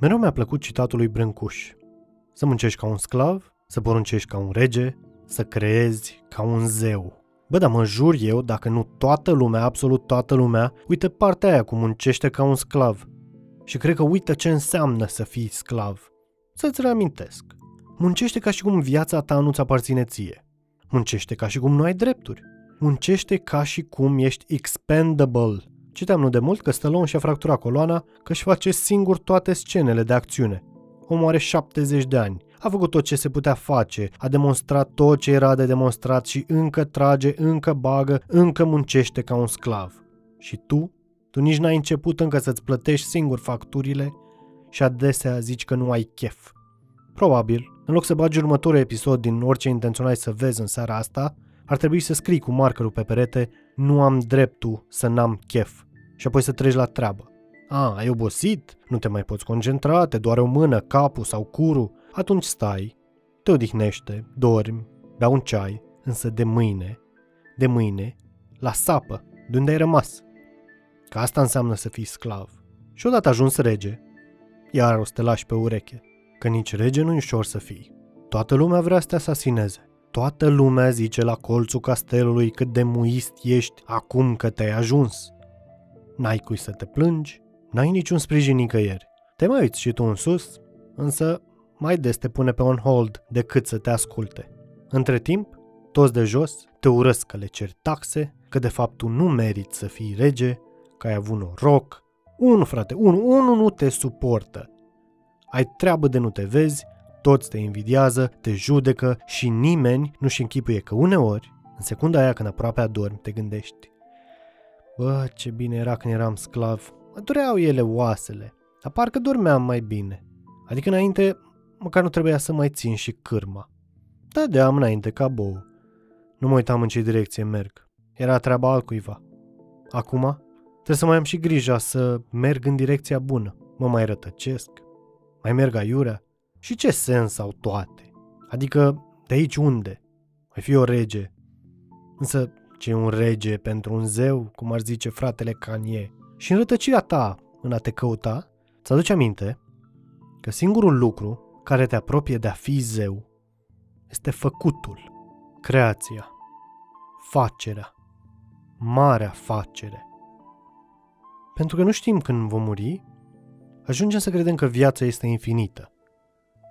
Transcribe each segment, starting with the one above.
Mereu mi-a plăcut citatul lui Brâncuș. Să muncești ca un sclav, să poruncești ca un rege, să creezi ca un zeu. Bă, dar mă jur eu, dacă nu toată lumea, absolut toată lumea, uite partea aia cum muncește ca un sclav. Și cred că uită ce înseamnă să fii sclav. Să-ți reamintesc. Muncește ca și cum viața ta nu-ți aparține ție. Muncește ca și cum nu ai drepturi. Muncește ca și cum ești expendable. Citeam nu de mult că Stallone și-a fracturat coloana că își face singur toate scenele de acțiune. Omul are 70 de ani. A făcut tot ce se putea face, a demonstrat tot ce era de demonstrat și încă trage, încă bagă, încă muncește ca un sclav. Și tu? Tu nici n-ai început încă să-ți plătești singur facturile și adesea zici că nu ai chef. Probabil, în loc să bagi următorul episod din orice intenționai să vezi în seara asta, ar trebui să scrii cu markerul pe perete nu am dreptul să n-am chef și apoi să treci la treabă. A, ai obosit? Nu te mai poți concentra, te doare o mână, capul sau curul? Atunci stai, te odihnește, dormi, bea un ceai, însă de mâine, de mâine, la sapă, de unde ai rămas. Că asta înseamnă să fii sclav. Și odată ajuns rege, iar o să te lași pe ureche, că nici rege nu-i ușor să fii. Toată lumea vrea să te asasineze. Toată lumea zice la colțul castelului cât de muist ești acum că te-ai ajuns. N-ai cui să te plângi, n-ai niciun sprijin nicăieri. Te mai uiți și tu în sus, însă mai des te pune pe on hold decât să te asculte. Între timp, toți de jos te urăsc că le ceri taxe, că de fapt tu nu meriți să fii rege, că ai avut noroc. Unu, frate, unu, unu nu te suportă. Ai treabă de nu te vezi, toți te invidiază, te judecă și nimeni nu-și închipuie că uneori, în secunda aia când aproape adormi, te gândești Bă, ce bine era când eram sclav. Mă dureau ele oasele, dar parcă dormeam mai bine. Adică înainte, măcar nu trebuia să mai țin și cârma. Dădeam înainte ca bou. Nu mă uitam în ce direcție merg. Era treaba altcuiva. Acum, trebuie să mai am și grija să merg în direcția bună. Mă mai rătăcesc, mai merg aiurea. Și ce sens au toate? Adică, de aici unde? Mai fi o rege. Însă, ce e un rege pentru un zeu, cum ar zice fratele Kanye? Și în rătăcirea ta, în a te căuta, ți aduce aminte că singurul lucru care te apropie de a fi zeu este făcutul, creația, facerea, marea facere. Pentru că nu știm când vom muri, ajungem să credem că viața este infinită,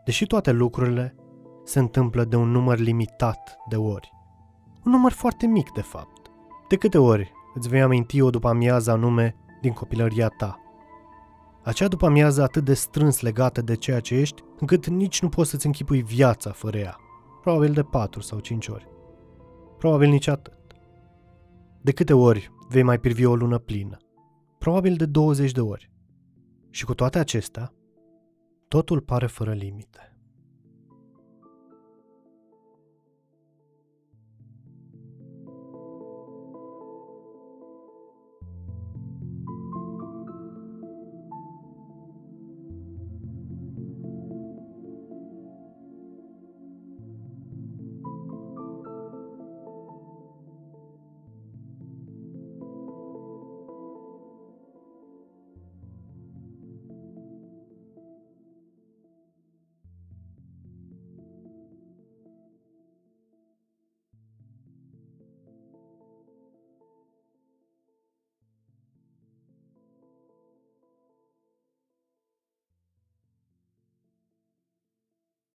deși toate lucrurile se întâmplă de un număr limitat de ori. Un număr foarte mic, de fapt. De câte ori îți vei aminti o după amiază anume din copilăria ta? Acea după amiază atât de strâns legată de ceea ce ești, încât nici nu poți să-ți închipui viața fără ea. Probabil de 4 sau 5 ori. Probabil nici atât. De câte ori vei mai privi o lună plină? Probabil de 20 de ori. Și cu toate acestea, totul pare fără limite.